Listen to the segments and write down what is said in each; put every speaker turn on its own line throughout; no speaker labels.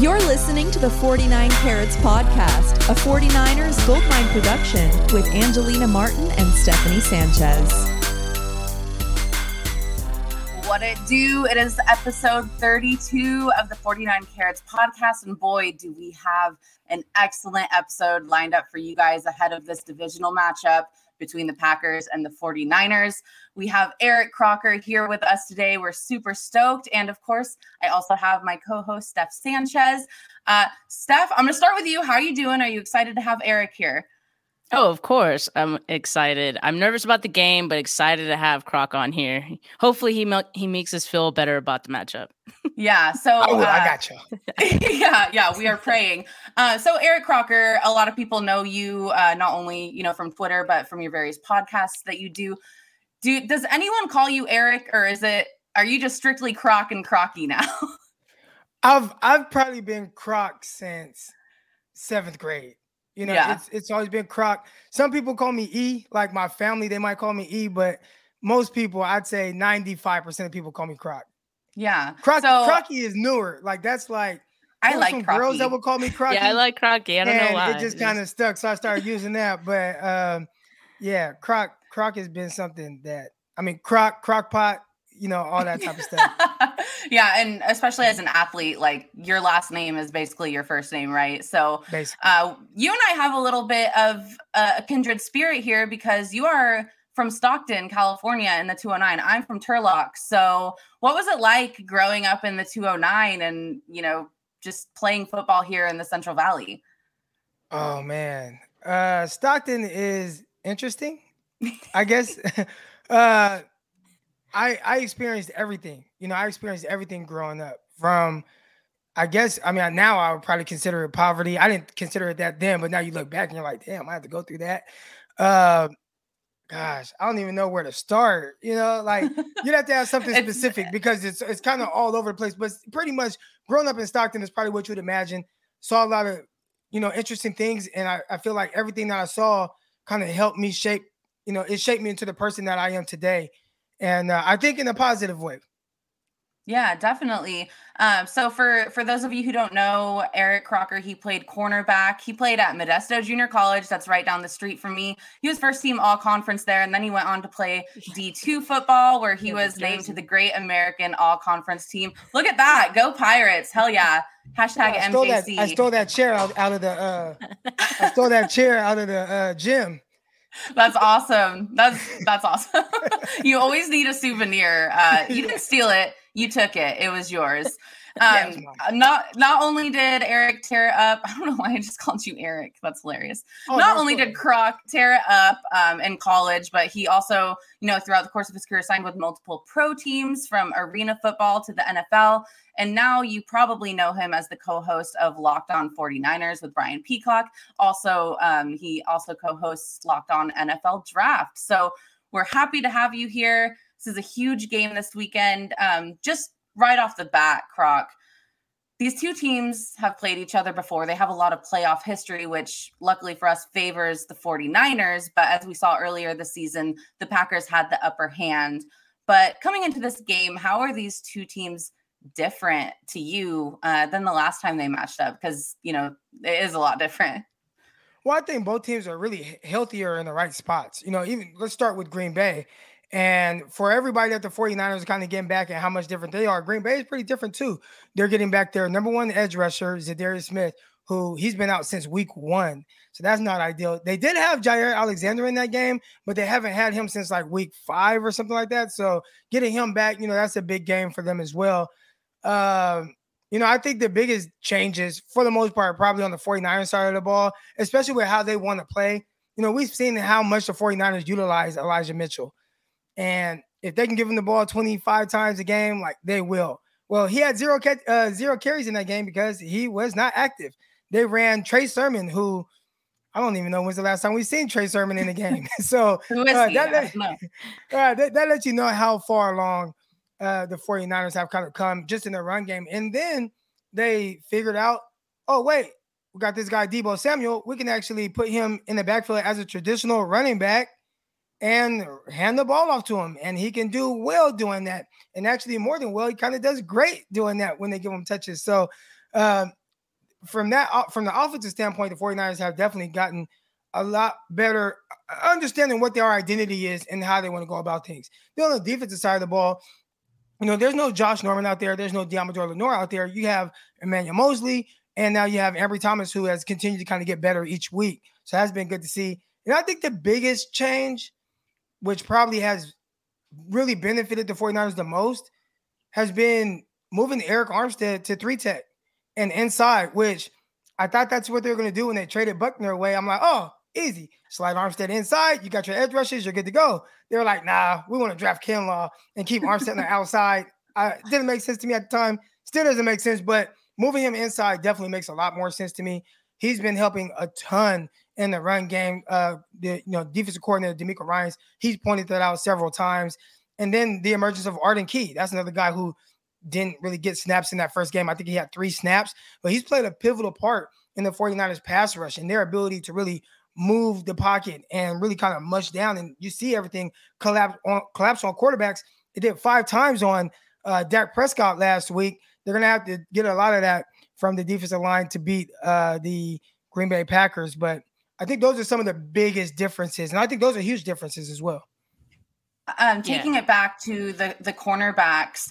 You're listening to the 49 Carats Podcast, a 49ers Goldmine production with Angelina Martin and Stephanie Sanchez.
What it do? It is episode 32 of the 49 Carats Podcast. And boy, do we have an excellent episode lined up for you guys ahead of this divisional matchup between the Packers and the 49ers. We have Eric Crocker here with us today. We're super stoked. And of course, I also have my co-host Steph Sanchez. Uh, Steph, I'm going to start with you. How are you doing? Are you excited to have Eric here?
Oh, of course. I'm excited. I'm nervous about the game, but excited to have Croc on here. Hopefully, he he makes us feel better about the matchup.
Yeah. So
oh, uh, I got you.
yeah, yeah. We are praying. Uh, so Eric Crocker, a lot of people know you uh, not only you know from Twitter, but from your various podcasts that you do. Do does anyone call you Eric, or is it are you just strictly Croc and Crocky now?
I've I've probably been Croc since seventh grade. You know, yeah. it's it's always been Croc. Some people call me E, like my family, they might call me E, but most people, I'd say 95% of people call me Croc.
Yeah.
Croc so, Crocky is newer. Like that's like
I like
some
Crocky.
girls that would call me Crocky.
yeah, I like Crocky. I don't know why.
It just kind of stuck. So I started using that. But um, yeah, Croc Croc has been something that I mean, Croc, Crock Pot, you know, all that type of stuff.
yeah, and especially as an athlete, like your last name is basically your first name, right? So, uh, you and I have a little bit of a kindred spirit here because you are from Stockton, California, in the 209. I'm from Turlock. So, what was it like growing up in the 209 and you know just playing football here in the Central Valley?
Oh man, uh, Stockton is interesting. I guess. uh, I I experienced everything. You know, I experienced everything growing up. From I guess I mean now I would probably consider it poverty. I didn't consider it that then, but now you look back and you're like, damn, I had to go through that. Uh, gosh, I don't even know where to start. You know, like you'd have to have something specific because it's it's kind of all over the place. But pretty much growing up in Stockton is probably what you'd imagine. Saw a lot of you know interesting things, and I, I feel like everything that I saw kind of helped me shape. You know, it shaped me into the person that I am today and uh, I think in a positive way.
Yeah, definitely. Um, so for for those of you who don't know, Eric Crocker, he played cornerback. He played at Modesto Junior College. That's right down the street from me. He was first team all conference there, and then he went on to play D2 football, where he was named to the Great American All Conference team. Look at that. Go Pirates. Hell yeah. Hashtag I
MJC. That, I stole that chair out, out of the uh I stole that chair out of the uh gym.
That's awesome. That's that's awesome. you always need a souvenir. Uh, you didn't steal it. You took it. It was yours. Um, not not only did Eric tear up, I don't know why I just called you Eric. That's hilarious. Oh, not only cool. did Croc tear it up um, in college, but he also, you know, throughout the course of his career, signed with multiple pro teams from arena football to the NFL. And now you probably know him as the co-host of Locked On 49ers with Brian Peacock. Also, um, he also co-hosts Locked On NFL Draft. So we're happy to have you here. This is a huge game this weekend. Um, just right off the bat, Croc, these two teams have played each other before. They have a lot of playoff history, which luckily for us favors the 49ers. But as we saw earlier this season, the Packers had the upper hand. But coming into this game, how are these two teams different to you uh, than the last time they matched up? Because, you know, it is a lot different.
Well, I think both teams are really healthier in the right spots. You know, even let's start with Green Bay. And for everybody that the 49ers kind of getting back and how much different they are, Green Bay is pretty different too. They're getting back their number one edge rusher, Za'Darius Smith, who he's been out since week one. So that's not ideal. They did have Jaire Alexander in that game, but they haven't had him since like week five or something like that. So getting him back, you know, that's a big game for them as well. Um, you know, I think the biggest changes for the most part, probably on the 49ers side of the ball, especially with how they want to play. You know, we've seen how much the 49ers utilize Elijah Mitchell. And if they can give him the ball 25 times a game, like they will. Well, he had zero uh, zero carries in that game because he was not active. They ran Trey Sermon, who I don't even know when's the last time we've seen Trey Sermon in a game. so uh, that, let, uh, that, that lets you know how far along uh, the 49ers have kind of come just in the run game. And then they figured out, oh, wait, we got this guy, Deebo Samuel. We can actually put him in the backfield as a traditional running back and hand the ball off to him. And he can do well doing that. And actually, more than well, he kind of does great doing that when they give him touches. So, um, from that uh, from the offensive standpoint, the 49ers have definitely gotten a lot better uh, understanding what their identity is and how they want to go about things. Then on the defensive side of the ball, you know, there's no Josh Norman out there. There's no Deommodore Lenoir out there. You have Emmanuel Moseley, and now you have Ambry Thomas, who has continued to kind of get better each week. So that's been good to see. And I think the biggest change, which probably has really benefited the 49ers the most, has been moving Arik Armstead to three tech and inside, which I thought that's what they were going to do when they traded Buckner away. I'm like, oh, easy. Slide Armstead inside. You got your edge rushes. You're good to go. They were like, nah, we want to draft Kinlaw and keep Armstead on the outside. Didn't make sense to me at the time. Still doesn't make sense, but moving him inside definitely makes a lot more sense to me. He's been helping a ton in the run game. Uh, the you know defensive coordinator DeMeco Ryans, he's pointed that out several times. And then the emergence of Arden Key. That's another guy who didn't really get snaps in that first game. I think he had three snaps, but he's played a pivotal part in the 49ers pass rush and their ability to really move the pocket and really kind of mush down. And you see everything collapse on collapse on quarterbacks. It did five times on uh, Dak Prescott last week. They're gonna have to get a lot of that from the defensive line to beat uh, the Green Bay Packers. But I think those are some of the biggest differences, and I think those are huge differences as well.
Um, taking yeah. it back to the the cornerbacks,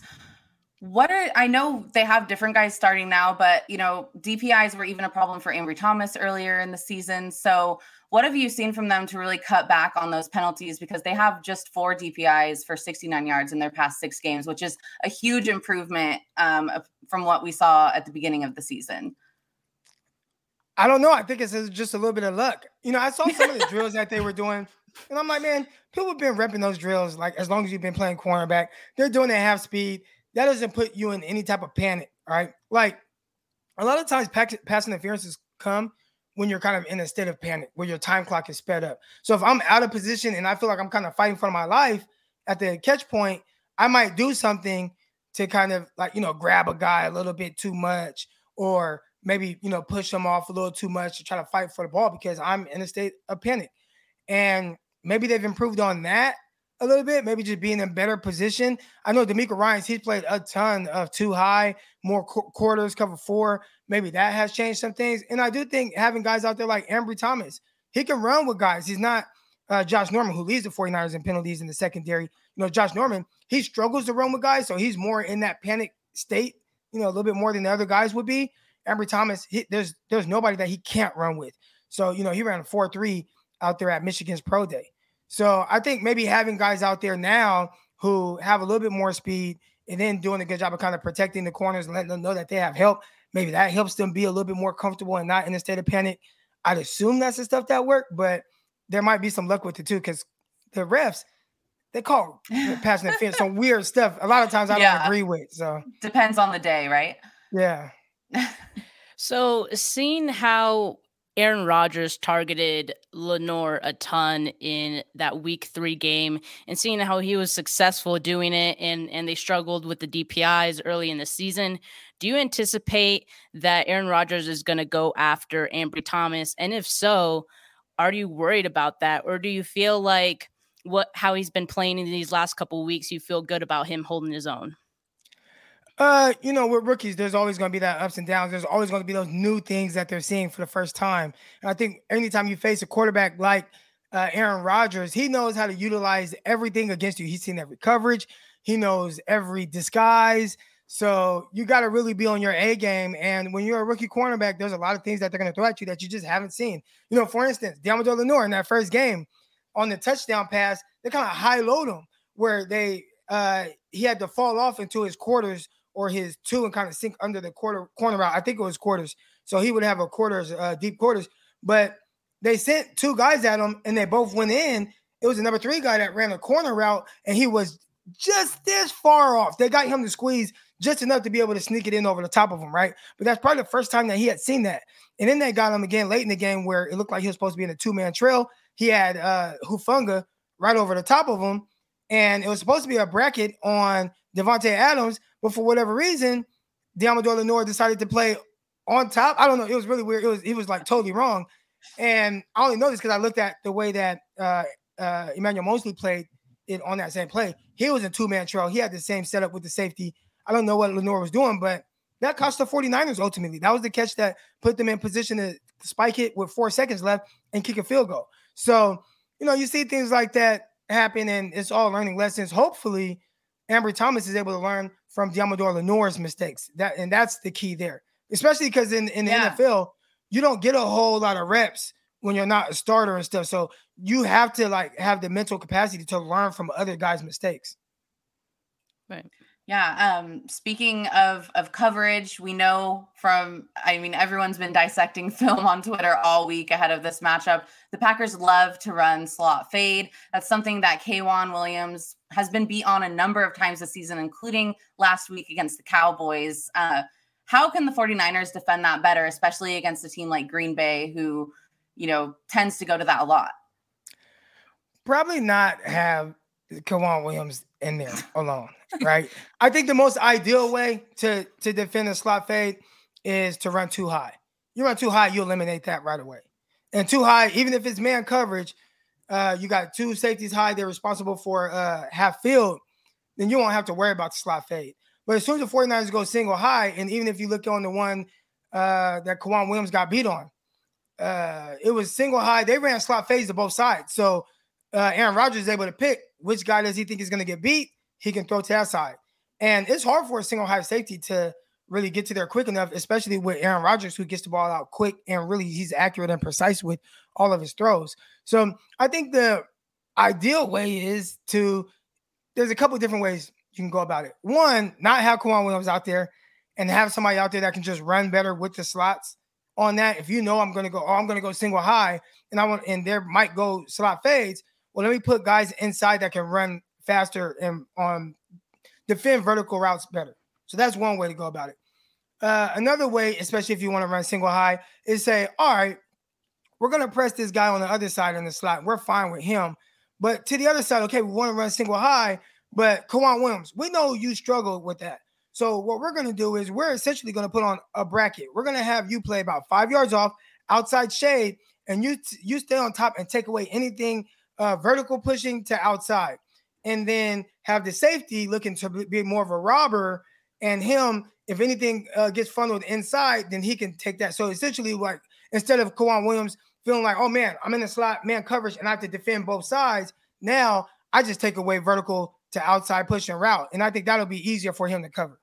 what are I know they have different guys starting now, but you know DPIs were even a problem for Ambry Thomas earlier in the season. So what have you seen from them to really cut back on those penalties? Because they have just four DPIs for 69 yards in their past six games, which is a huge improvement um, from what we saw at the beginning of the season.
I don't know. I think it's just a little bit of luck. You know, I saw some of the drills that they were doing, and I'm like, man, people have been repping those drills like as long as you've been playing cornerback. They're doing it at half speed. That doesn't put you in any type of panic, right? Like a lot of times, pass interferences come when you're kind of in a state of panic, where your time clock is sped up. So if I'm out of position and I feel like I'm kind of fighting for my life at the catch point, I might do something to kind of like you know grab a guy a little bit too much or maybe you know push them off a little too much to try to fight for the ball because I'm in a state of panic. And maybe they've improved on that a little bit, maybe just being in better position. I know DeMeco Ryans, he's played a ton of two high, more qu- quarters, cover four. Maybe that has changed some things. And I do think having guys out there like Ambry Thomas, he can run with guys. He's not uh, Josh Norman, who leads the 49ers in penalties in the secondary. You know, Josh Norman, he struggles to run with guys, so he's more in that panic state, you know, a little bit more than the other guys would be. Ambry Thomas, he, there's there's nobody that he can't run with. So, you know, he ran a 4-3 out there at Michigan's Pro Day. So I think maybe having guys out there now who have a little bit more speed and then doing a good job of kind of protecting the corners and letting them know that they have help, maybe that helps them be a little bit more comfortable and not in a state of panic. I'd assume that's the stuff that worked, but there might be some luck with it too, because the refs they call passing interference some weird stuff. A lot of times I yeah. don't agree with. So
depends on the day, right?
Yeah.
so seeing how Aaron Rodgers targeted Lenoir a ton in that week three game and seeing how he was successful doing it and, and they struggled with the DPIs early in the season. Do you anticipate that Aaron Rodgers is going to go after Ambry Thomas? And if so, are you worried about that? Or do you feel like what how he's been playing in these last couple weeks, you feel good about him holding his own?
Uh, you know, with rookies, there's always going to be that ups and downs. There's always going to be those new things that they're seeing for the first time. And I think anytime you face a quarterback like uh, Aaron Rodgers, he knows how to utilize everything against you. He's seen every coverage, he knows every disguise. So you got to really be on your A game. And when you're a rookie cornerback, there's a lot of things that they're going to throw at you that you just haven't seen. You know, for instance, Deommodore Lenoir in that first game on the touchdown pass, they kind of high load him where they uh he had to fall off into his quarters or his two and kind of sink under the quarter corner out. I think it was quarters. So he would have a quarters, uh, deep quarters. But they sent two guys at him and they both went in. It was a number three guy that ran a corner route and he was just this far off. They got him to squeeze just enough to be able to sneak it in over the top of him, right? But that's probably the first time that he had seen that. And then they got him again late in the game where it looked like he was supposed to be in a two man trail. He had uh Hufanga right over the top of him. And it was supposed to be a bracket on Davante Adams, but for whatever reason, Deommodore Lenoir decided to play on top. I don't know. It was really weird. It was he was like totally wrong. And I only know this because I looked at the way that uh, uh, Emmanuel Moseley played it on that same play. He was a two man trail. He had the same setup with the safety. I don't know what Lenoir was doing, but That cost the 49ers ultimately. That was the catch that put them in position to spike it with four seconds left and kick a field goal. So, you know, you see things like that happen, and it's all learning lessons. Hopefully, Ambry Thomas is able to learn from Deommodore Lenoir's mistakes. That and that's the key there, especially because in, in the yeah. NFL, you don't get a whole lot of reps when you're not a starter and stuff. So you have to like have the mental capacity to learn from other guys' mistakes.
Right. Yeah. Um, speaking of of coverage, we know from I mean everyone's been dissecting film on Twitter all week ahead of this matchup. The Packers love to run slot fade. That's something that K'Waun Williams has been beat on a number of times this season, including last week against the Cowboys. Uh, how can the 49ers defend that better, especially against a team like Green Bay, who, you know, tends to go to that a lot?
Probably not have K'Waun Williams in there alone, right? I think the most ideal way to to defend a slot fade is to run two high. You run two high, you eliminate that right away. And two high, even if it's man coverage, uh, you got two safeties high, they're responsible for uh, half field, then you won't have to worry about the slot fade. But as soon as the 49ers go single high, and even if you look on the one uh, that K'Waun Williams got beat on, uh, it was single high. They ran slot fades to both sides. So uh, Aaron Rodgers is able to pick which guy does he think is going to get beat. He can throw to that side. And it's hard for a single high safety to really get to there quick enough, especially with Aaron Rodgers, who gets the ball out quick and really he's accurate and precise with all of his throws. So I think the ideal way is to there's a couple different ways you can go about it. One, not have K'Waun Williams out there and have somebody out there that can just run better with the slots on that. If you know I'm gonna go, oh, I'm gonna go single high, and I want and there might go slot fades. Well, let me put guys inside that can run faster and on um defend vertical routes better. So that's one way to go about it. Uh, another way, especially if you want to run single high, is say, all right, we're gonna press this guy on the other side in the slot. We're fine with him. But to the other side, okay, we want to run single high, but K'Waun Williams, we know you struggle with that. So what we're gonna do is we're essentially gonna put on a bracket. We're gonna have you play about five yards off outside shade, and you you stay on top and take away anything uh, vertical pushing to outside, and then have the safety looking to be more of a robber, and him if anything uh, gets funneled inside, then he can take that. So essentially, like instead of K'Waun Williams feeling like, oh man, I'm in the slot man coverage and I have to defend both sides. Now I just take away vertical to outside push and route. And I think that'll be easier for him to cover.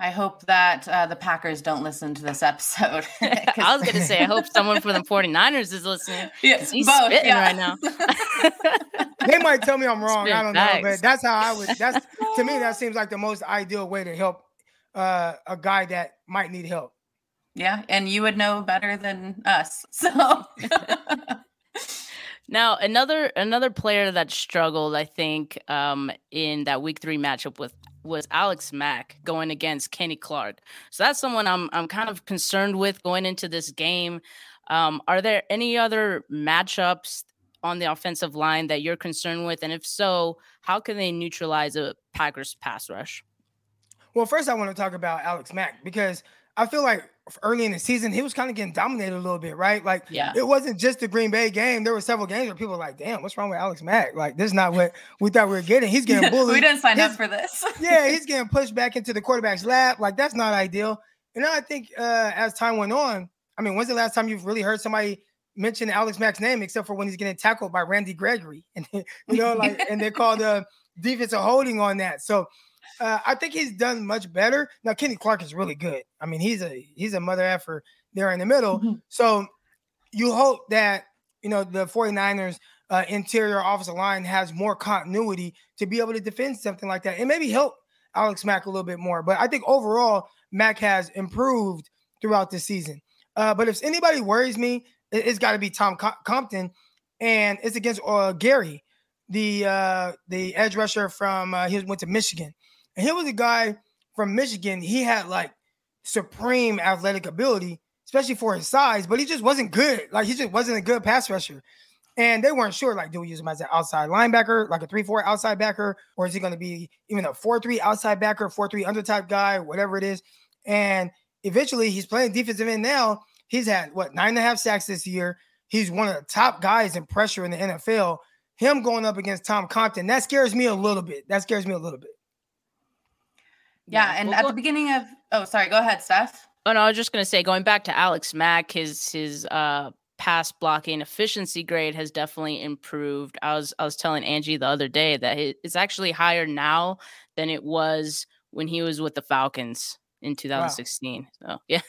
I hope that uh, the Packers don't listen to this episode.
I was going to say, I hope someone from the 49ers is listening. Yeah, he's both, spitting yeah. right now.
they might tell me I'm wrong. Spit I don't know, but that's how I would. That's to me, that seems like the most ideal way to help uh, a guy that might need help.
Yeah, and you would know better than us. So
Now, another another player that struggled, I think, um, in that week three matchup with was Alex Mack going against Kenny Clark. So that's someone I'm I'm kind of concerned with going into this game. Um, are there any other matchups on the offensive line that you're concerned with? And if so, how can they neutralize a Packers pass rush?
Well, first I want to talk about Alex Mack because I feel like early in the season, he was kind of getting dominated a little bit, right? Like, yeah, it wasn't just the Green Bay game. There were several games where people were like, "Damn, what's wrong with Alex Mack? Like, this is not what we thought we were getting. He's getting bullied.
we didn't sign he's, up for this.
yeah, he's getting pushed back into the quarterback's lap. Like, that's not ideal. And I think uh, as time went on, I mean, when's the last time you've really heard somebody mention Alex Mack's name except for when he's getting tackled by Randy Gregory, and you know, like, and they call the defensive holding on that. So uh, I think he's done much better. Now Kenny Clark is really good. I mean, he's a he's a mother effer there in the middle. Mm-hmm. So you hope that you know the 49ers uh, interior offensive line has more continuity to be able to defend something like that and maybe help Alex Mack a little bit more. But I think overall, Mack has improved throughout the season. Uh, but if anybody worries me, it, has got to be Tom Compton, and it's against uh, Gary, the uh, the edge rusher from uh, he went to Michigan. And he was a guy from Michigan. He had like supreme athletic ability, especially for his size, but he just wasn't good. Like he just wasn't a good pass rusher. And they weren't sure, like, do we use him as an outside linebacker, like a 3-4 outside backer, or is he going to be even a 4-3 outside backer, 4-3 under type guy, whatever it is. And eventually he's playing defensive end now. He's had what nine and a half sacks this year. He's one of the top guys in pressure in the NFL. Him going up against Tom Compton, that scares me a little bit. That scares me a little bit.
Yeah, and we'll at go- the beginning of oh, sorry, go ahead, Steph.
Oh no, I was just gonna say, going back to Alex Mack, his his uh pass blocking efficiency grade has definitely improved. I was I was telling Angie the other day that it's actually higher now than it was when he was with the Falcons in 2016. Wow. So yeah.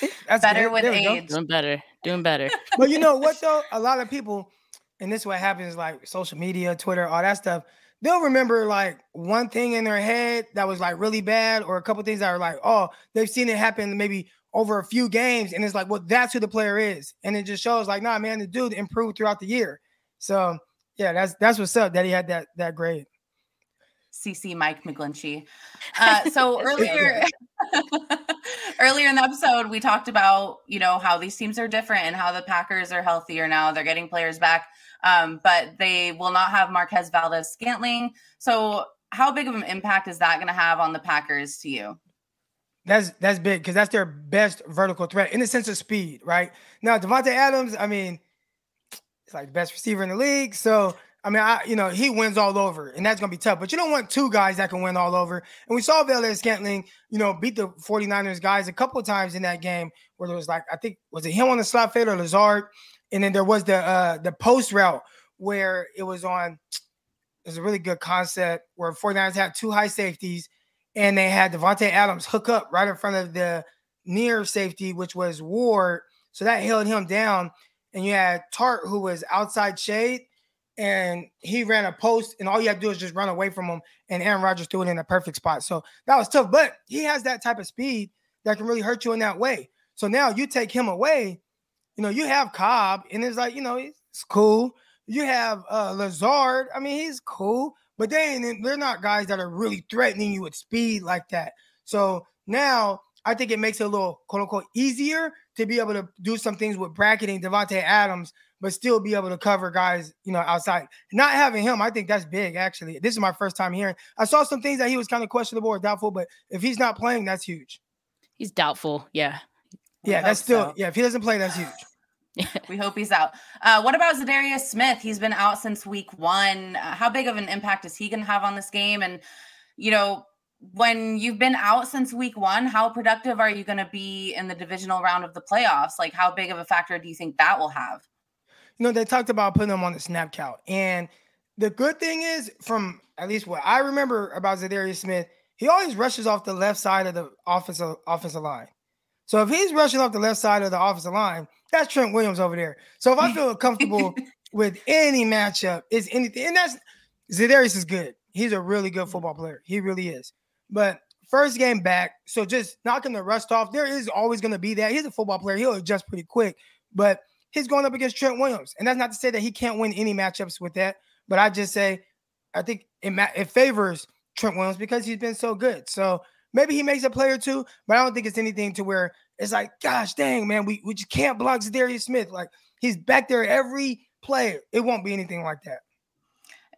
That's better with age.
Doing better. Doing better.
but you know what though? A lot of people, and this is what happens like social media, Twitter, all that stuff. They'll remember like one thing in their head that was like really bad, or a couple things that are like, oh, they've seen it happen maybe over a few games, and it's like, well, that's who the player is, and it just shows like, nah, man, the dude improved throughout the year. So yeah, that's that's what's up that he had that that grade.
CC Mike McGlinchey. Uh, so earlier, earlier in the episode, we talked about you know how these teams are different and how the Packers are healthier now. They're getting players back, um, but they will not have Marquez Valdes-Scantling. So, how big of an impact is that going to have on the Packers to you?
That's that's big because that's their best vertical threat in the sense of speed, right? Now Davante Adams, I mean, it's like the best receiver in the league. So I mean, I you know he wins all over, and that's gonna be tough. But you don't want two guys that can win all over. And we saw Valdes-Scantling, you know, beat the 49ers guys a couple of times in that game where there was like I think was it him on the slot fade or Lazard, and then there was the uh the post route where it was on. It was a really good concept where 49ers had two high safeties and they had Davante Adams hook up right in front of the near safety, which was Ward. So that held him down. And you had Tartt, who was outside shade, and he ran a post, and all you have to do is just run away from him. And Aaron Rodgers threw it in a perfect spot. So that was tough. But he has that type of speed that can really hurt you in that way. So now you take him away, you know, you have Cobb, and it's like, you know, it's cool. You have uh Lazard. I mean, he's cool. But they they're not guys that are really threatening you with speed like that. So now I think it makes it a little quote unquote easier to be able to do some things with bracketing Davante Adams, but still be able to cover guys, you know, outside. Not having him, I think that's big. Actually, this is my first time hearing. I saw some things that he was kind of questionable or doubtful, but if he's not playing, that's huge.
He's doubtful. Yeah.
Yeah, that's still so. yeah. If he doesn't play, that's huge.
we hope he's out. Uh, what about Za'Darius Smith? He's been out since week one. Uh, how big of an impact is he going to have on this game? And, you know, when you've been out since week one, how productive are you going to be in the divisional round of the playoffs? Like, how big of a factor do you think that will have?
You know, they talked about putting him on the snap count. And the good thing is, from at least what I remember about Za'Darius Smith, he always rushes off the left side of the offensive offensive line. So if he's rushing off the left side of the offensive line, that's Trent Williams over there. So if I feel comfortable with any matchup, is anything, and that's Za'Darius is good. He's a really good football player. He really is. But first game back, so just knocking the rust off. There is always going to be that. He's a football player. He'll adjust pretty quick. But he's going up against Trent Williams, and that's not to say that he can't win any matchups with that. But I just say, I think it, it favors Trent Williams because he's been so good. So maybe he makes a play or two, but I don't think it's anything to where it's like, gosh dang, man, we, we just can't block Darius Smith. Like he's back there every play. It won't be anything like that.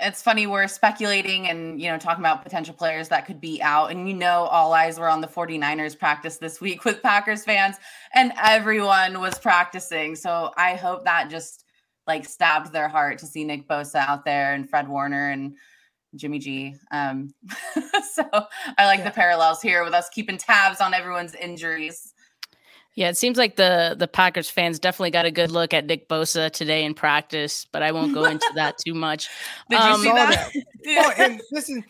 It's funny, we're speculating and you know, talking about potential players that could be out. And you know, all eyes were on the 49ers practice this week with Packers fans, and everyone was practicing. So I hope that just like stabbed their heart to see Nick Bosa out there and Fred Warner and Jimmy G. Um, so I like yeah. the parallels here with us keeping tabs on everyone's injuries.
Yeah, it seems like the the Packers fans definitely got a good look at Nick Bosa today in practice, but I won't go into that too much.
Did um, you see that?
that. oh, and listen,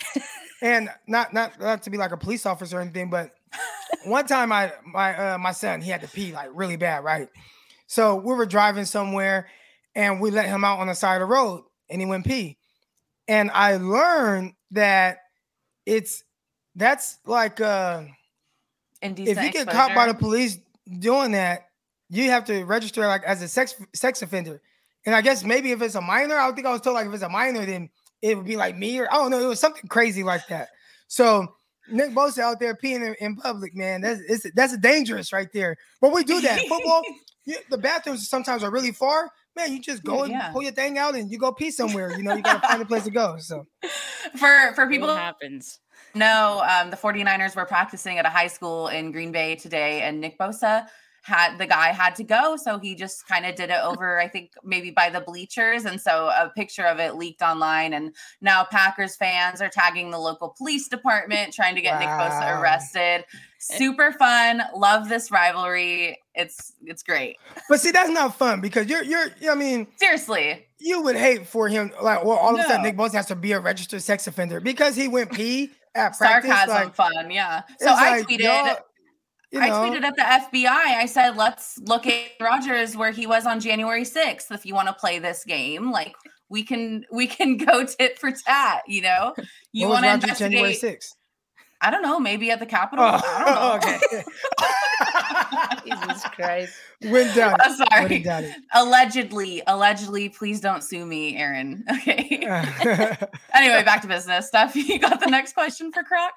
and not not not to be like a police officer or anything, but one time I my uh, my son he had to pee like really bad, right? So we were driving somewhere, and we let him out on the side of the road, and he went pee, and I learned that it's that's like uh, if you get exposure. caught by the police doing that, you have to register like as a sex sex offender. And I guess maybe if it's a minor, I don't think I was told like if it's a minor, then it would be like me or I don't know. It was something crazy like that. So Nick Bosa out there peeing in, in public, man, that's it's, that's dangerous right there. But we do that. Football, the bathrooms sometimes are really far. Man, you just go yeah. and pull your thing out and you go pee somewhere. You know, you gotta find a place to go. So
for for people
what happens.
No, um, the 49ers were practicing at a high school in Green Bay today, and Nick Bosa had the guy had to go so he just kind of did it over i think maybe by the bleachers and so a picture of it leaked online and now packers fans are tagging the local police department trying to get wow. nick bosa arrested super fun love this rivalry it's it's great
but see that's not fun because you're you're i mean
seriously
you would hate for him like well all of no. a sudden nick bosa has to be a registered sex offender because he went pee at practice,
sarcasm like, fun yeah so i like, tweeted you know, I tweeted at the FBI. I said, let's look at Rodgers where he was on January 6th. If you want to play this game, like we can we can go tit for tat, you know? You want to investigate January 6th? I don't know, maybe at the Capitol. Oh, I don't know. Okay.
Jesus Christ.
Went down.
I'm sorry. Down allegedly, allegedly, please don't sue me, Aaron. Okay. anyway, back to business. Steph, you got the next question for Croc?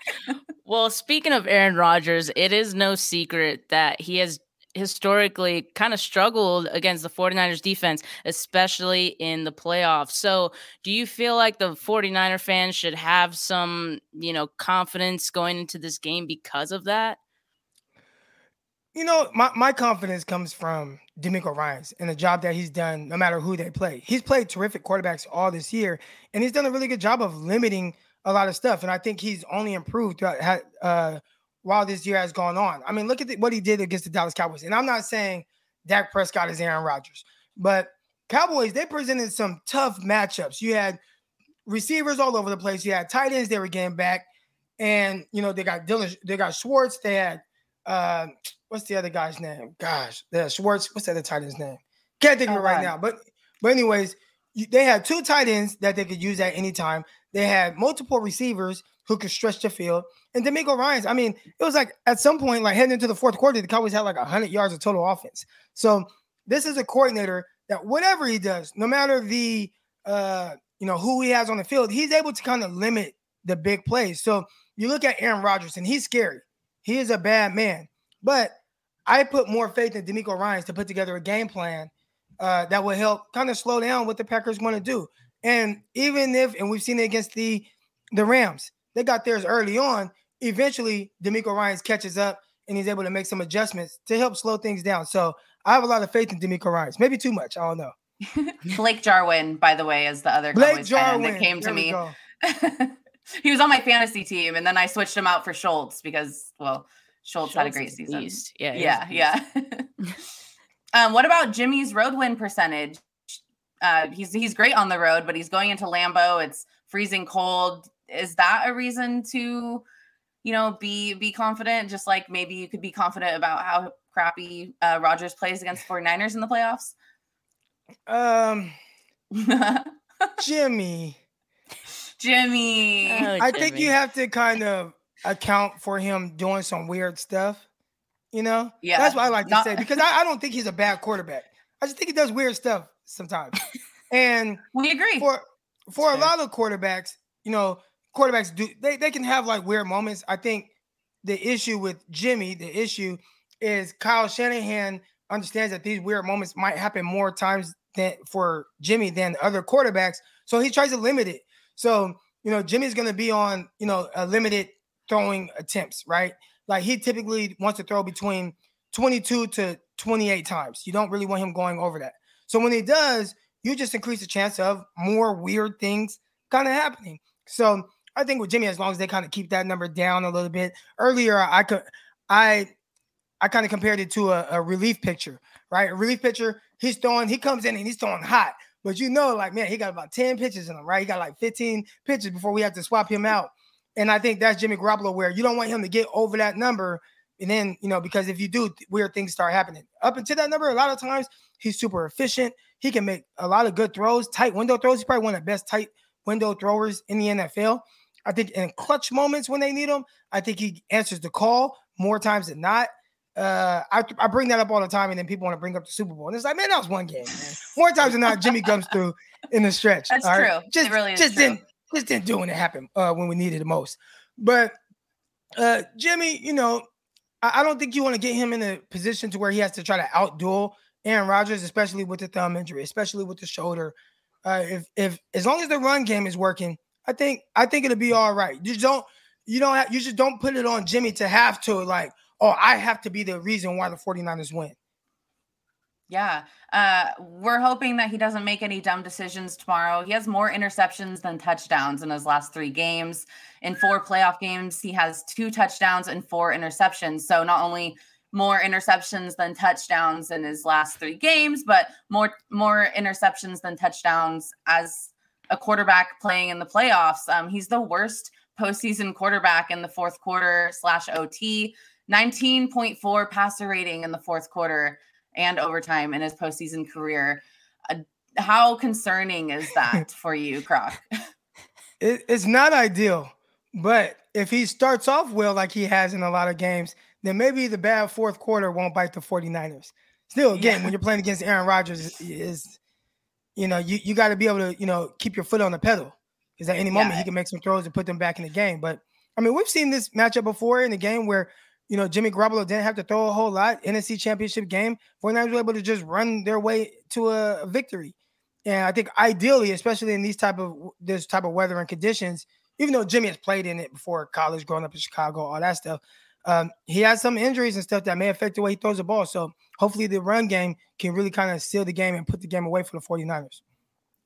well, speaking of Aaron Rodgers, it is no secret that he has historically kind of struggled against the 49ers defense, especially in the playoffs. So, do you feel like the 49er fans should have some, you know, confidence going into this game because of that?
You know, my, my confidence comes from DeMeco Ryans and the job that he's done, no matter who they play. He's played terrific quarterbacks all this year, and he's done a really good job of limiting a lot of stuff. And I think he's only improved uh, while this year has gone on. I mean, look at the, what he did against the Dallas Cowboys. And I'm not saying Dak Prescott is Aaron Rodgers, but Cowboys, they presented some tough matchups. You had receivers all over the place. You had tight ends they were getting back. And, you know, they got Dylan, they got Schwartz. They had, uh, what's the other guy's name? Gosh, the Schwartz, what's the other tight end's name? Can't think of it right now. But, but anyways, they had two tight ends that they could use at any time. They had multiple receivers who could stretch the field. And DeMeco Ryans, I mean, it was like at some point, like heading into the fourth quarter, the Cowboys had like 100 yards of total offense. So this is a coordinator that whatever he does, no matter the, uh, you know, who he has on the field, he's able to kind of limit the big plays. So you look at Aaron Rodgers, and he's scary. He is a bad man. But I put more faith in DeMeco Ryans to put together a game plan uh, that will help kind of slow down what the Packers want to do. And even if, and we've seen it against the the Rams, they got theirs early on. Eventually, DeMeco Ryans catches up and he's able to make some adjustments to help slow things down. So I have a lot of faith in DeMeco Ryans. Maybe too much. I don't know.
Blake Jarwin, by the way, is the other Blake Jarwin that came to me. he was on my fantasy team, and then I switched him out for Schultz because, well, Schultz, Schultz had a great season. Beast. Yeah, yeah, yeah. um, what about Jimmy's road win percentage? Uh, he's he's great on the road, but he's going into Lambeau. It's freezing cold is that a reason to you know be be confident? Just like maybe you could be confident about how crappy uh, Rodgers plays against 49ers in the playoffs?
Um Jimmy.
Jimmy.
Oh, I think you have to kind of account for him doing some weird stuff you know? Yeah. That's what I like to Not- say because I, I don't think he's a bad quarterback. I just think he does weird stuff sometimes. And
we agree.
for for a lot of quarterbacks you know quarterbacks do they, they can have like weird moments. I think the issue with Jimmy, the issue is Kyle Shanahan understands that these weird moments might happen more times than for Jimmy than other quarterbacks. So he tries to limit it. So, you know, Jimmy's gonna be on, you know, a limited throwing attempts, right? Like he typically wants to throw between 22 to 28 times. You don't really want him going over that. So when he does, you just increase the chance of more weird things kind of happening. So I think with Jimmy, as long as they kind of keep that number down a little bit. Earlier, I could I I kind of compared it to a, a, relief pitcher, right? A relief pitcher, he's throwing, he comes in and he's throwing hot. But you know, like, man, he got about 10 pitches in him, right? He got like 15 pitches before we have to swap him out. And I think that's Jimmy Garoppolo, where you don't want him to get over that number. And then, you know, because if you do, weird things start happening. Up until that number, a lot of times he's super efficient. He can make a lot of good throws, tight window throws. He's probably one of the best tight window throwers in the NFL. I think in clutch moments when they need him, I think he answers the call more times than not. Uh, I, I bring that up all the time, and then people want to bring up the Super Bowl, and it's like, man, that was one game. Man. More times than not, Jimmy comes through in the stretch.
That's true. Right?
Just,
it really
just
true.
didn't just didn't do when it happened uh, when we needed it most. But uh, Jimmy, you know, I, I don't think you want to get him in a position to where he has to try to outduel Aaron Rodgers, especially with the thumb injury, especially with the shoulder. Uh, if if as long as the run game is working, I think I think it'll be all right. You don't you don't have, you just don't put it on Jimmy to have to like, oh, I have to be the reason why the 49ers win.
Yeah. Uh, we're hoping that he doesn't make any dumb decisions tomorrow. He has more interceptions than touchdowns in his last three games. In four playoff games, he has two touchdowns and four interceptions. So not only more interceptions than touchdowns in his last three games, but more more interceptions than touchdowns as a quarterback playing in the playoffs. Um, he's the worst postseason quarterback in the fourth quarter slash OT. 19.4 passer rating in the fourth quarter and overtime in his postseason career. Uh, how concerning is that for you, Croc?
It, it's not ideal, but if he starts off well, like he has in a lot of games, then maybe the bad fourth quarter won't bite the 49ers. Still, again, yeah. when you're playing against Aaron Rodgers, is, is you know, you, you got to be able to, you know, keep your foot on the pedal because at any moment yeah. he can make some throws and put them back in the game. But I mean, we've seen this matchup before in the game where you know, Jimmy Garoppolo didn't have to throw a whole lot. NFC Championship game, 49ers were able to just run their way to a, victory. And I think ideally, especially in these type of this type of weather and conditions, even though Jimmy has played in it before college, growing up in Chicago, all that stuff, um, he has some injuries and stuff that may affect the way he throws the ball. So hopefully the run game can really kind of seal the game and put the game away for the 49ers.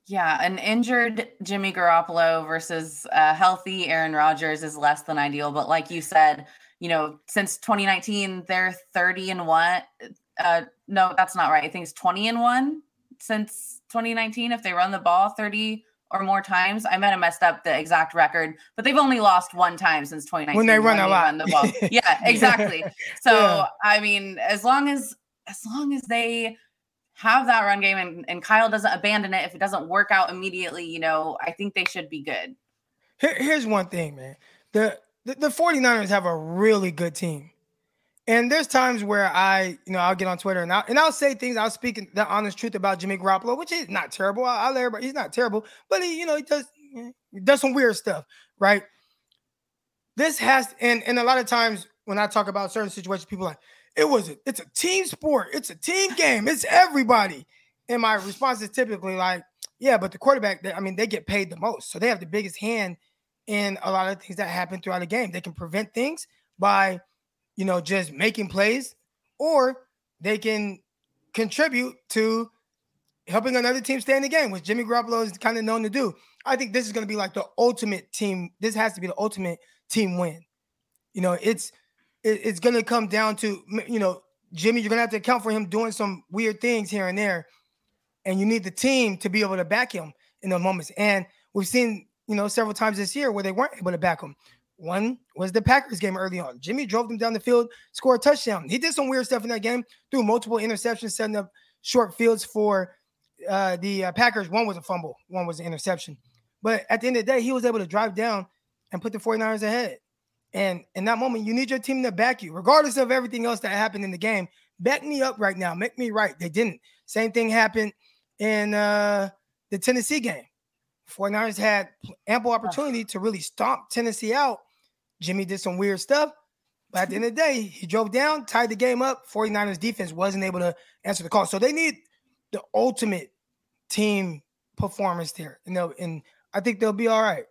Yeah, an injured Jimmy Garoppolo versus a healthy Aaron Rodgers is less than ideal. But like you said, you know, since 2019, they're 30 and one. Uh, no, that's not right. I think it's 20 and one since 2019. If they run the ball 30 or more times, I might have messed up the exact record, but they've only lost one time since 2019
when they run a lot.
Run the ball. yeah, exactly. So yeah. I mean, as long as as long as they have that run game and, and Kyle doesn't abandon it if it doesn't work out immediately, you know, I think they should be good.
Here, here's one thing, man. The the, the 49ers have a really good team. And there's times where I, you know, I'll get on Twitter and I'll, and I'll say things, I'll speak the honest truth about Jimmy Garoppolo, which is not terrible. I, will let everybody, he's not terrible, but he, you know, he does, he does some weird stuff, right? This has, and, and a lot of times when I talk about certain situations, people like, it was, a, it's a team sport. It's a team game. It's everybody. And my response is typically like, yeah, but the quarterback, I mean, they get paid the most. So they have the biggest hand in a lot of things that happen throughout the game. They can prevent things by, you know, just making plays, or they can contribute to helping another team stay in the game, which Jimmy Garoppolo is kind of known to do. I think this is going to be like the ultimate team. This has to be the ultimate team win. You know, it's it, it's going to come down to you know Jimmy. You're going to have to account for him doing some weird things here and there, and you need the team to be able to back him in those moments. And we've seen you know, several times this year where they weren't able to back him. One was the Packers game early on. Jimmy drove them down the field, scored a touchdown. He did some weird stuff in that game, threw multiple interceptions, setting up short fields for uh, the uh, Packers. One was a fumble, one was an interception. But at the end of the day, he was able to drive down and put the 49ers ahead. And in that moment, you need your team to back you, regardless of everything else that happened in the game. Back me up right now. Make me right. They didn't. Same thing happened in uh, the Tennessee game. 49ers had ample opportunity to really stomp Tennessee out. Jimmy did some weird stuff. But at the end of the day, he drove down, tied the game up. 49ers defense wasn't able to answer the call. So they need the ultimate team performance there. And, and I think they'll be all right.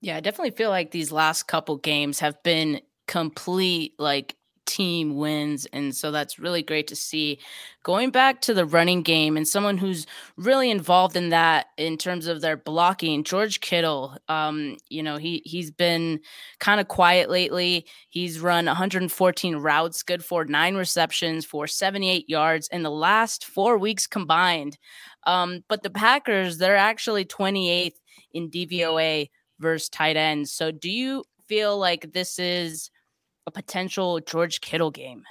Yeah, I definitely feel like these last couple games have been complete like team wins. And so that's really great to see. Going back to the running game and someone who's really involved in that in terms of their blocking, George Kittle. Um, you know, he he's been kind of quiet lately. He's run 114 routes, good for nine receptions for 78 yards in the last four weeks combined. Um, but the Packers, they're actually 28th in DVOA versus tight ends. So do you feel like this is a potential George Kittle game?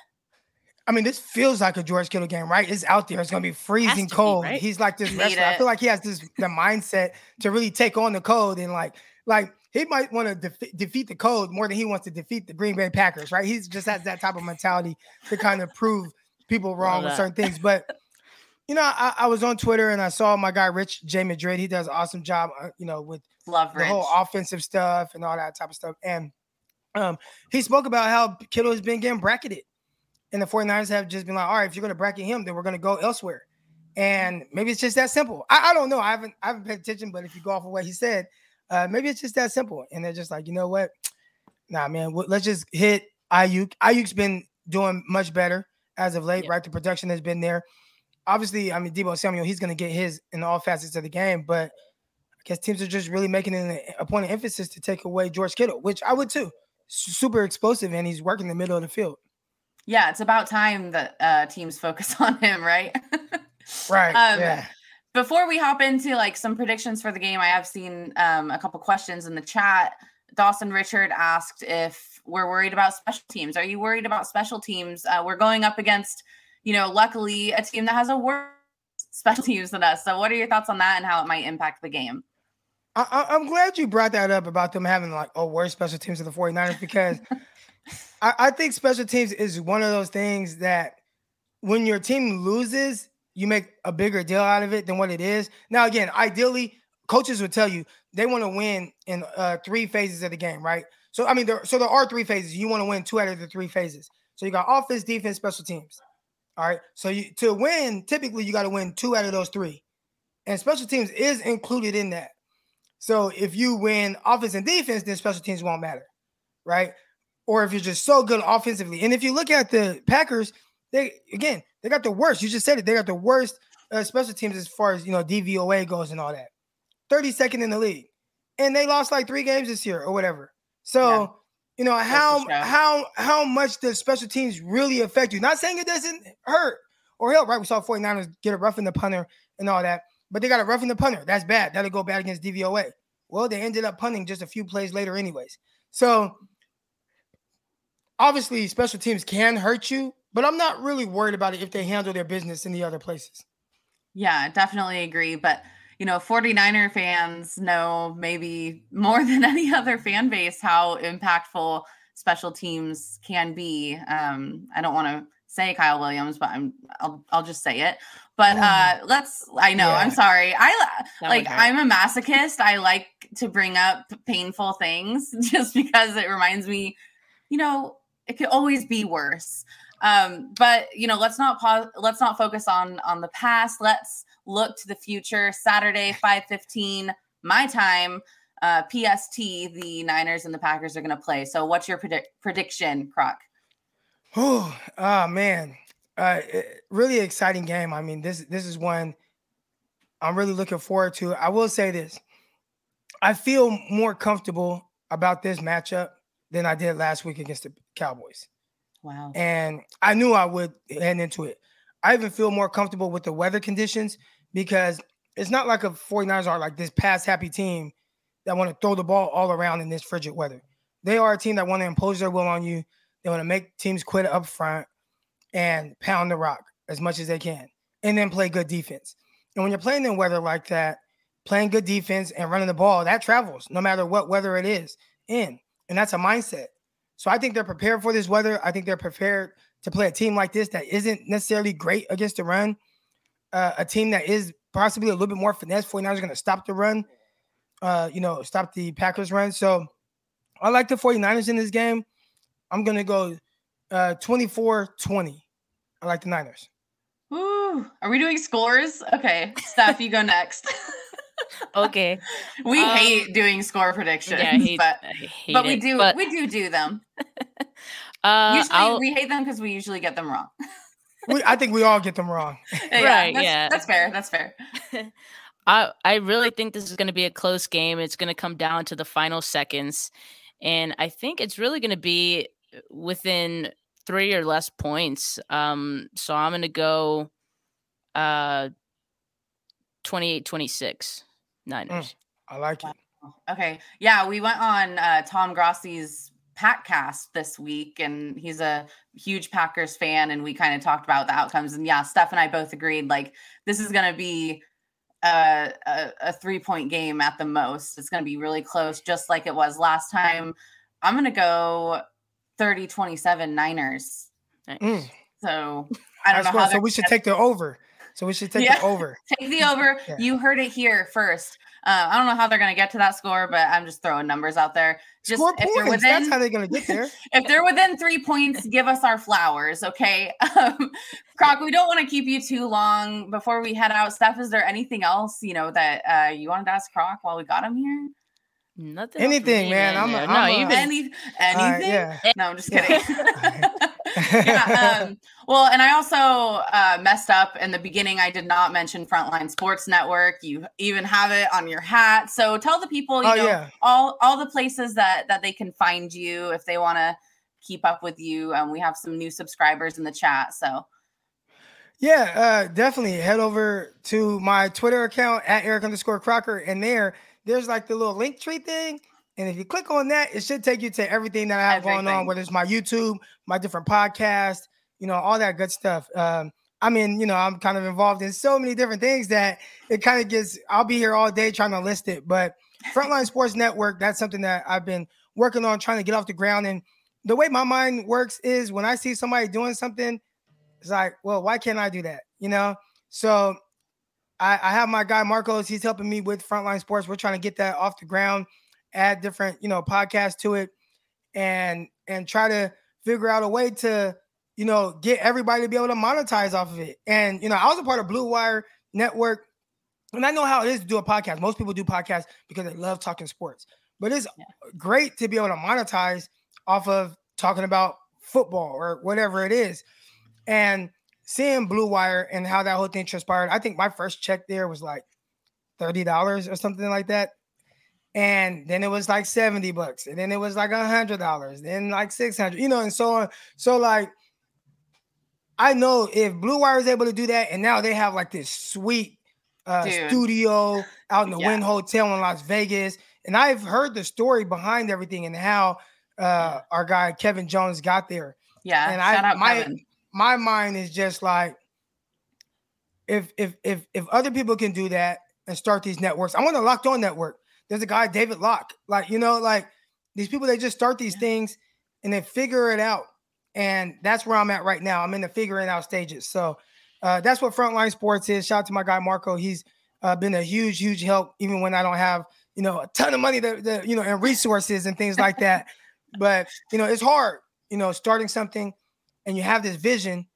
I mean, this feels like a George Kittle game, right? It's out there. It's gonna be freezing to cold. Be, right? He's like this wrestler. I feel like he has this the mindset to really take on the cold and like like he might want to def- defeat the code more than he wants to defeat the Green Bay Packers, right? He just has that type of mentality to kind of prove people wrong with certain things. But you know, I, I, was on Twitter and I saw my guy Rich J Madrid. He does an awesome job, uh, you know, with
Love
the whole offensive stuff and all that type of stuff. And um, he spoke about how Kittle has been getting bracketed. And the 49ers have just been like, all right, if you're going to bracket him, then we're going to go elsewhere. And maybe it's just that simple. I, I, don't know. I haven't I haven't paid attention, but if you go off of what he said, uh, maybe it's just that simple. And they're just like, you know what? Nah, man, let's just hit Aiyuk. Aiyuk's been doing much better as of late, right? The production has been there. Obviously, I mean, Deebo Samuel, he's going to get his in all facets of the game, but I guess teams are just really making an, a point of emphasis to take away George Kittle, which I would too. Super explosive, and he's working the middle of the field.
Yeah, it's about time that uh, teams focus on him, right?
right. Um, yeah.
Before we hop into like some predictions for the game, I have seen um, a couple questions in the chat. Dawson Richard asked if we're worried about special teams. Are you worried about special teams? Uh, we're going up against, you know, luckily a team that has a worse special teams than us. So, what are your thoughts on that and how it might impact the game?
I, am glad you brought that up about them having like oh worse special teams than the 49ers because I, I think special teams is one of those things that when your team loses, you make a bigger deal out of it than what it is. Now, again, ideally, coaches would tell you they want to win in uh, three phases of the game, right? So I mean, there so there are three phases. You want to win two out of the three phases. So you got offense, defense, special teams. All right. So you to win, typically you got to win two out of those three, and special teams is included in that. So if you win offense and defense, then special teams won't matter, right? Or if you're just so good offensively, and if you look at the Packers, they again they got the worst. You just said it. They got the worst uh, special teams as far as you know DVOA goes and all that. 32nd in the league, and they lost like three games this year or whatever. So, yeah. you know, how how how much does special teams really affect you? Not saying it doesn't hurt or help, right? We saw 49ers get a roughing the punter and all that, but they got a roughing the punter. That's bad. That'll go bad against DVOA. Well, they ended up punting just a few plays later, anyways. So obviously, special teams can hurt you, but I'm not really worried about it if they handle their business in the other places.
Yeah, definitely agree. But you know, 49er fans know maybe more than any other fan base how impactful special teams can be. Um, I don't want to say Kyle Williams, but I'm I'll I'll just say it. But uh let's I know, yeah. I'm sorry. I like I'm a masochist. I like to bring up painful things just because it reminds me, you know, it could always be worse. Um, but you know, let's not pause let's not focus on on the past. Let's look to the future. Saturday, 5:15, my time, uh, PST, the Niners and the Packers are going to play. So, what's your predict- prediction, Croc?
Oh, oh man, uh, really exciting game. I mean, this this is one I'm really looking forward to. I will say this: I feel more comfortable about this matchup than I did last week against the Cowboys.
Wow!
And I knew I would head into it. I even feel more comfortable with the weather conditions because it's not like a 49ers are like this pass happy team that want to throw the ball all around in this frigid weather. They are a team that want to impose their will on you. They want to make teams quit up front and pound the rock as much as they can and then play good defense. And when you're playing in weather like that, playing good defense and running the ball, that travels no matter what weather it is in. And that's a mindset. So I think they're prepared for this weather. I think they're prepared to play a team like this that isn't necessarily great against the run, uh, a team that is possibly a little bit more finesse. 49ers are going to stop the run, uh, you know, stop the Packers run. So I like the 49ers in this game. I'm going to go uh, 24 20. I like the Niners.
Ooh, are we doing scores? Okay, Steph, you go next.
okay.
We um, hate doing score predictions, yeah, hate, but but we do but... we do do them. Uh, usually I'll... we hate them because we usually get them wrong.
we, I think we all get them wrong.
yeah, right.
That's,
yeah.
That's fair. That's fair.
I I really think this is going to be a close game. It's going to come down to the final seconds, and I think it's really going to be within three or less points. Um, so I'm going to go uh 28 26 Niners. Mm,
I like it.
Okay. Yeah, we went on uh, Tom Grossi's Packcast this week, and he's a huge Packers fan, and we kind of talked about the outcomes. And yeah, Steph and I both agreed like this is going to be a, a, a three point game at the most. It's going to be really close, just like it was last time. I'm going to go 30 27 Niners. Mm. So I don't That's know how.
So we should take the over. So we should take yeah. the over.
take the over. Yeah. You heard it here first. Uh, I don't know how they're going to get to that score, but I'm just throwing numbers out there. Just
Score if points. They're within, That's how they're going to get there.
if they're within three points, give us our flowers, okay? Um, Croc, we don't want to keep you too long before we head out. Steph, is there anything else you know that uh, you wanted to ask Croc while we got him here?
Nothing.
Anything, man. I'm, a, I'm
no, a, even any, anything. Uh, yeah. No, I'm just kidding. yeah. Um, well, and I also uh, messed up in the beginning. I did not mention Frontline Sports Network. You even have it on your hat. So tell the people, you oh, know, yeah. all all the places that that they can find you if they want to keep up with you. Um, we have some new subscribers in the chat, so.
Yeah, uh, definitely head over to my Twitter account at Eric underscore Crocker, and there, there's like the little Linktree thing, and if you click on that, it should take you to everything that I have everything. going on, whether it's my YouTube, my different podcasts, you know, all that good stuff. Um, I mean, you know, I'm kind of involved in so many different things that it kind of gets. I'll be here all day trying to list it, but Frontline Sports Network, that's something that I've been working on trying to get off the ground. And the way my mind works is when I see somebody doing something it's like, well, why can't I do that? You know? So I, I have my guy Marcos, he's helping me with Frontline Sports. We're trying to get that off the ground, add different, you know, podcasts to it, and and try to figure out a way to, you know, get everybody to be able to monetize off of it. And you know, I was a part of Blue Wire Network, and I know how it is to do a podcast. Most people do podcasts because they love talking sports, but it's yeah. great to be able to monetize off of talking about football or whatever it is. And seeing Blue Wire and how that whole thing transpired, I think my first check there was like $30 or something like that. And then it was like 70 bucks. And then it was like a hundred dollars, then like 600, you know, and so on. So like I know if Blue Wire is able to do that, and now they have like this sweet uh, studio out in the yeah. Wynn Hotel in Las Vegas. And I've heard the story behind everything and how uh, our guy Kevin Jones got there.
Yeah,
and I my Kevin my mind is just like if if if if other people can do that and start these networks, I want a locked on network. There's a guy, David Locke, like you know, like these people they just start these things and they figure it out. And that's where I'm at right now. I'm in the figuring out stages. So uh, that's what Frontline Sports is. Shout out to my guy Marco. He's uh, been a huge, huge help, even when I don't have, you know, a ton of money to you know, and resources and things like that. but you know, it's hard, you know, starting something and you have this vision,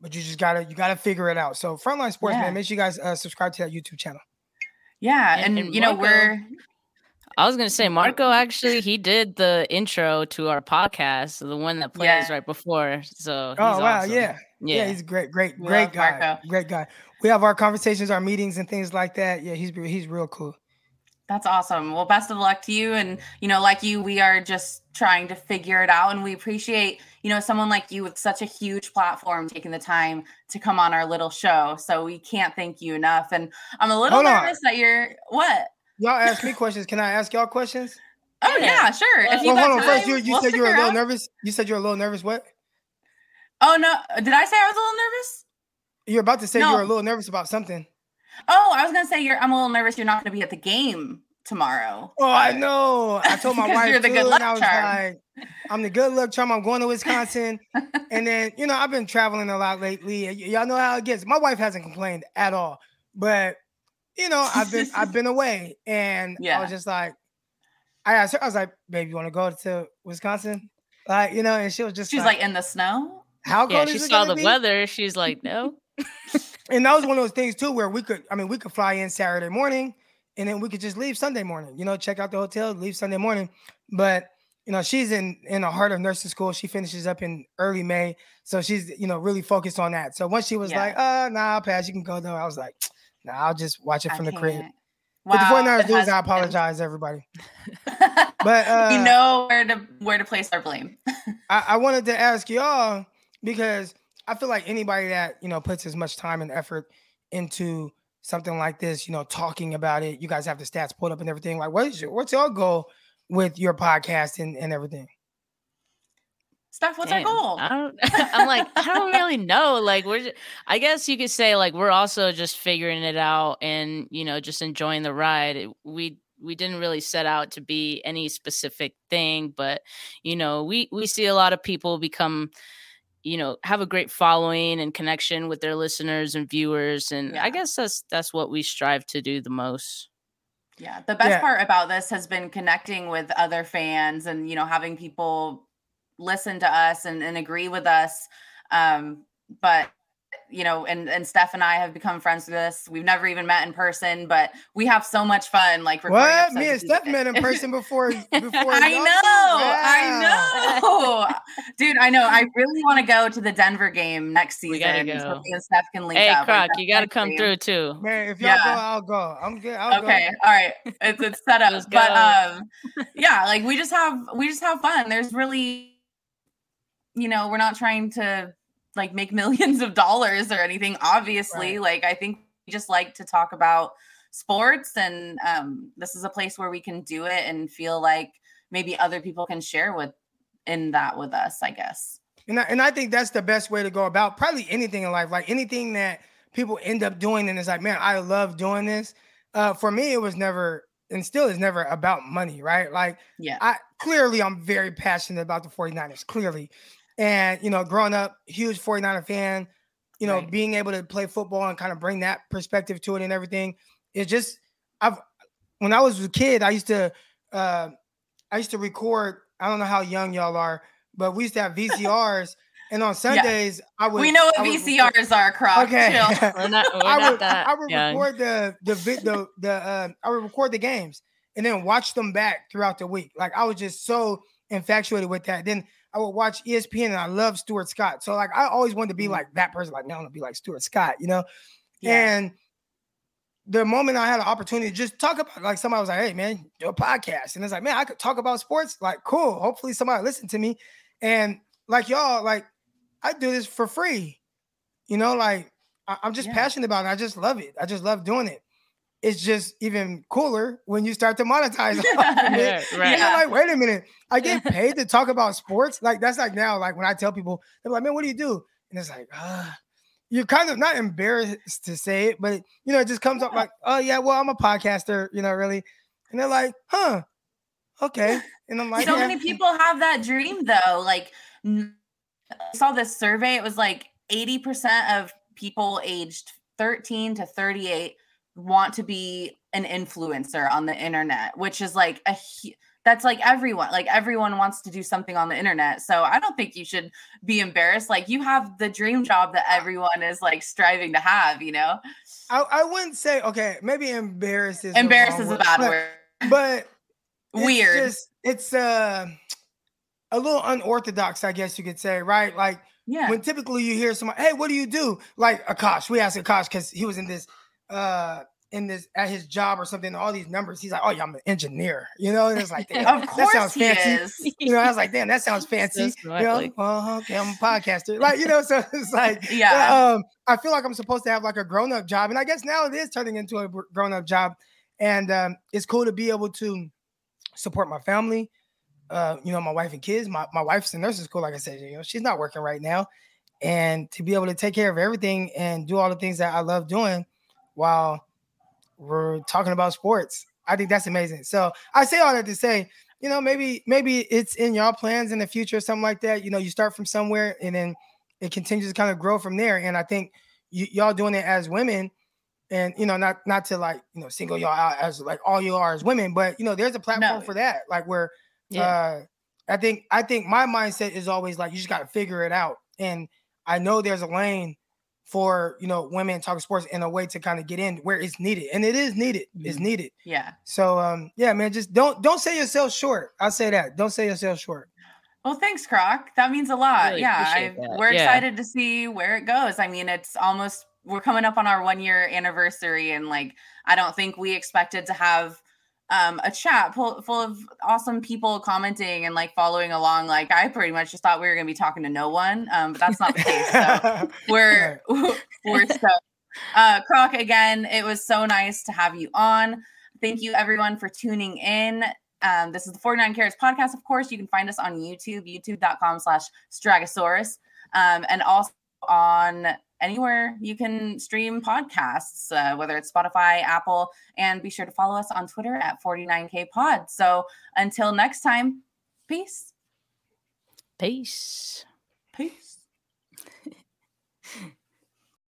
but you just gotta you gotta figure it out. So Frontline Sports, yeah. man, make sure you guys uh, subscribe to that YouTube channel.
Yeah, and, and, and you know we're.
I was gonna say Marco actually he did the intro to our podcast, the one that plays yeah. right before. So
oh wow, awesome. yeah. yeah, yeah, he's great, great, we great guy, Marco. great guy. We have our conversations, our meetings, and things like that. Yeah, he's he's real cool.
That's awesome. Well, best of luck to you. And, you know, like you, we are just trying to figure it out. And we appreciate, you know, someone like you with such a huge platform taking the time to come on our little show. So we can't thank you enough. And I'm a little Hold nervous on. that you're what?
Y'all ask me questions. Can I ask y'all questions?
Oh, yeah, sure. Well, if you well, hold on. Time,
First, you, you we'll said you were a little out. nervous. You said you're a little nervous. What?
Oh, no. Did I say I was a little nervous?
You're about to say no. you were a little nervous about something.
Oh, I was gonna say you're. I'm a little nervous. You're not gonna be at the game tomorrow.
Oh, I know. I told my wife you're the too, good luck I was charm. like, I'm the good luck charm. I'm going to Wisconsin, and then you know I've been traveling a lot lately. Y- y'all know how it gets. My wife hasn't complained at all, but you know I've been I've been away, and yeah. I was just like, I asked her, I was like, "Baby, you want to go to Wisconsin?" Like you know, and she was just
she's like, like in the snow.
How cold yeah, she saw the be? weather. She's like, no.
And that was one of those things too, where we could, I mean, we could fly in Saturday morning, and then we could just leave Sunday morning. You know, check out the hotel, leave Sunday morning. But you know, she's in in the heart of nursing school. She finishes up in early May, so she's you know really focused on that. So once she was yeah. like, "Uh, nah, I'll pass. You can go though," I was like, "Nah, I'll just watch it from the crib." Wow, but the point now is, I apologize, everybody.
but uh, you know where to where to place our blame.
I, I wanted to ask y'all because I feel like anybody that you know puts as much time and effort into something like this, you know, talking about it. You guys have the stats pulled up and everything. Like, what is your what's your goal with your podcast and, and everything?
Steph, what's Damn, our goal?
I don't, I'm like, I don't really know. Like, we're, just, I guess you could say, like, we're also just figuring it out and, you know, just enjoying the ride. we, we didn't really set out to be any specific thing, but, you know, we, we see a lot of people become, you know have a great following and connection with their listeners and viewers and yeah. i guess that's that's what we strive to do the most
yeah the best yeah. part about this has been connecting with other fans and you know having people listen to us and, and agree with us um but you know, and and Steph and I have become friends with us. We've never even met in person, but we have so much fun. Like
what? Me and Steph met in person before. before
I know, wow. I know. Dude, I know. I really want to go to the Denver game next season.
We gotta go.
So me and Steph can link
Hey,
up.
Croc, you got to come
my
through too.
Man, if y'all
Yeah.
go, I'll go. I'm good. I'll
okay
go.
all right it's, it's set up but um yeah like we just have we just have fun there's really you know we're not trying to like make millions of dollars or anything obviously
Right.
like i think we just like to talk about sports and um this is a place where we can do it and feel like maybe other people can share with in that with us i guess
And I, and I think that's the best way to go about probably anything in life. Like anything that people end up doing, and it's like, man, I love doing this. Uh, for me, it was never and still is never about money, right? Like
yeah
I clearly I'm very passionate about the 49ers, clearly. And you know, growing up, huge 49er fan, you know,
Right.
being able to play football and kind of bring that perspective to it and everything. It's just I've when I was a kid, I used to uh I used to record, I don't know how young y'all are, but we used to have VCRs and on Sundays I would
we know what
I would
vcrs are croc
Okay.
chill.
We're not, we're
I
not
would,
that
I would
young.
record the the vid the the uh, I would record the games and then watch them back throughout the week. Like I was just so infatuated with that. Then I would watch ESPN and I love Stuart Scott. So like I always wanted to be
Mhm.
like that person. Like now I want to be like Stuart Scott, you know.
Yeah.
And the moment I had an opportunity to just talk about like somebody was like, hey man, do a podcast. And it's like, man, I could talk about sports. Like, cool. Hopefully somebody listen to me. And like y'all, like I do this for free. You know, like I, am just
Yeah.
passionate about it. I just love it. I just love doing it. It's just even cooler when you start to monetize.
Yeah, right.
you're like, wait a minute, I get paid to talk about sports. Like that's like now, like when I tell people, they're like, man, what do you do? And it's like, ah, you're kind of not embarrassed to say it, but you know, it just comes up like, oh yeah, well, I'm a podcaster, you know, really. And they're like, huh, okay. And I'm like,
so
yeah.
many people have that dream though like i saw this survey it was like 80% of people aged 13 to 38 want to be an influencer on the internet which is like a that's like everyone like everyone wants to do something on the internet. So i don't think you should be embarrassed. Like you have the dream job that everyone is like striving to have you know?
I, I wouldn't say okay, maybe embarrassed is
embarrassed is a bad
but-
word.
but it's
weird.
just- it's uh a little unorthodox, I guess you could say, right? Like
yeah.
when typically you hear someone, hey, what do you do? Like Akash, we asked Akash because he was in this uh in this at his job or something, all these numbers. He's like, Oh, yeah, I'm an engineer, you know, and it's like
of
that
course
sounds
he
fancy.
is
You know, I was like, damn, that sounds fancy. You know, well, okay, I'm a podcaster. Like, you know, so it's like,
Yeah.
um, I feel like I'm supposed to have like a grown up job. And I guess now it is turning into a grown up job. And um, it's cool to be able to support my family, uh, you know, my wife and kids. My, my wife's in nursing school, like I said, you know, she's not working right now. And to be able to take care of everything and do all the things that I love doing while we're talking about sports. I think that's amazing. So I say all that to say, you know, maybe maybe it's in y'all plans in the future, or something like that. You know, you start from somewhere and then it continues to kind of grow from there. And I think y- y'all doing it as women, and you know, not not to like you know single y'all out as like all you are as women, but you know, there's a platform
No.
for that. Like where
Yeah.
uh I think I think my mindset is always like you just gotta figure it out. And I know there's a lane for you know women talking sports in a way to kind of get in where it's needed. And it is needed. It's
Mhm.
needed.
yeah
So um yeah, man, just don't don't say yourself short. I'll say that. Don't say yourself short.
Well, thanks, Croc. That means a lot.
Really
yeah, I, we're
Yeah.
excited to see where it goes. I mean, it's almost we're coming up on our one year anniversary, and like I don't think we expected to have um, a chat full, full of awesome people commenting and like following along. Like I pretty much just thought we were going to be talking to no one, um, but that's not the case. So we're we're so uh croc again it was so nice to have you on. Thank you everyone for tuning in. Um this is the 49 carats podcast of course. You can find us on youtube youtube.com slash stragosaurus. Um and also on anywhere you can stream podcasts uh, whether it's spotify apple and be sure to follow us on twitter at 49k pod. So until next time peace.
Peace.
peace